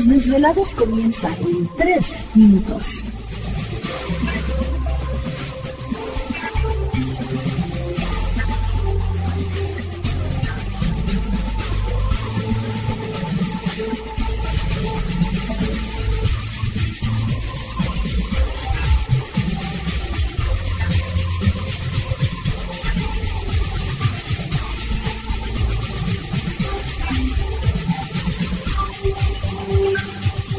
Los desvelados comienzan en 3 minutos.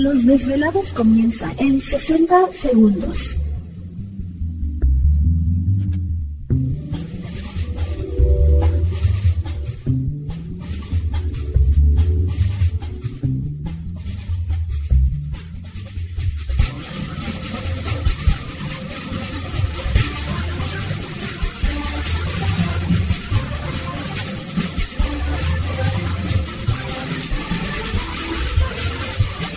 Los desvelados comienzan en 60 segundos.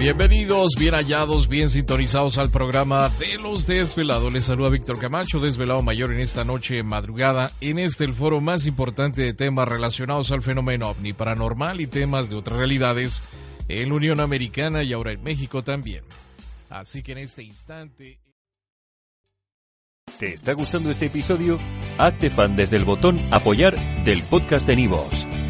Bienvenidos, bien hallados, bien sintonizados al programa de los desvelados. Les saluda Víctor Camacho, desvelado mayor en esta noche madrugada, en este el foro más importante de temas relacionados al fenómeno ovni paranormal y temas de otras realidades en la Unión Americana y ahora en México también. Así que en este instante... ¿Te está gustando este episodio? Hazte fan desde el botón apoyar del podcast de Nivos.